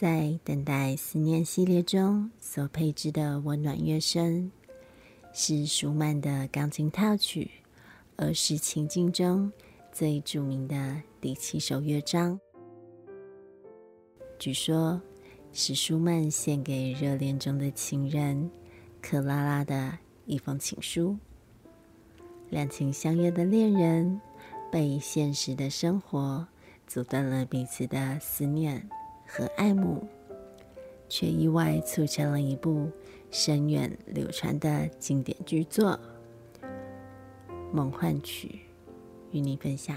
在等待思念系列中所配置的温暖乐声，是舒曼的钢琴套曲《儿时情境》中最著名的第七首乐章。据说，是舒曼献给热恋中的情人克拉拉的一封情书。两情相悦的恋人，被现实的生活阻断了彼此的思念和爱慕，却意外促成了一部深远流传的经典巨作《梦幻曲》，与你分享。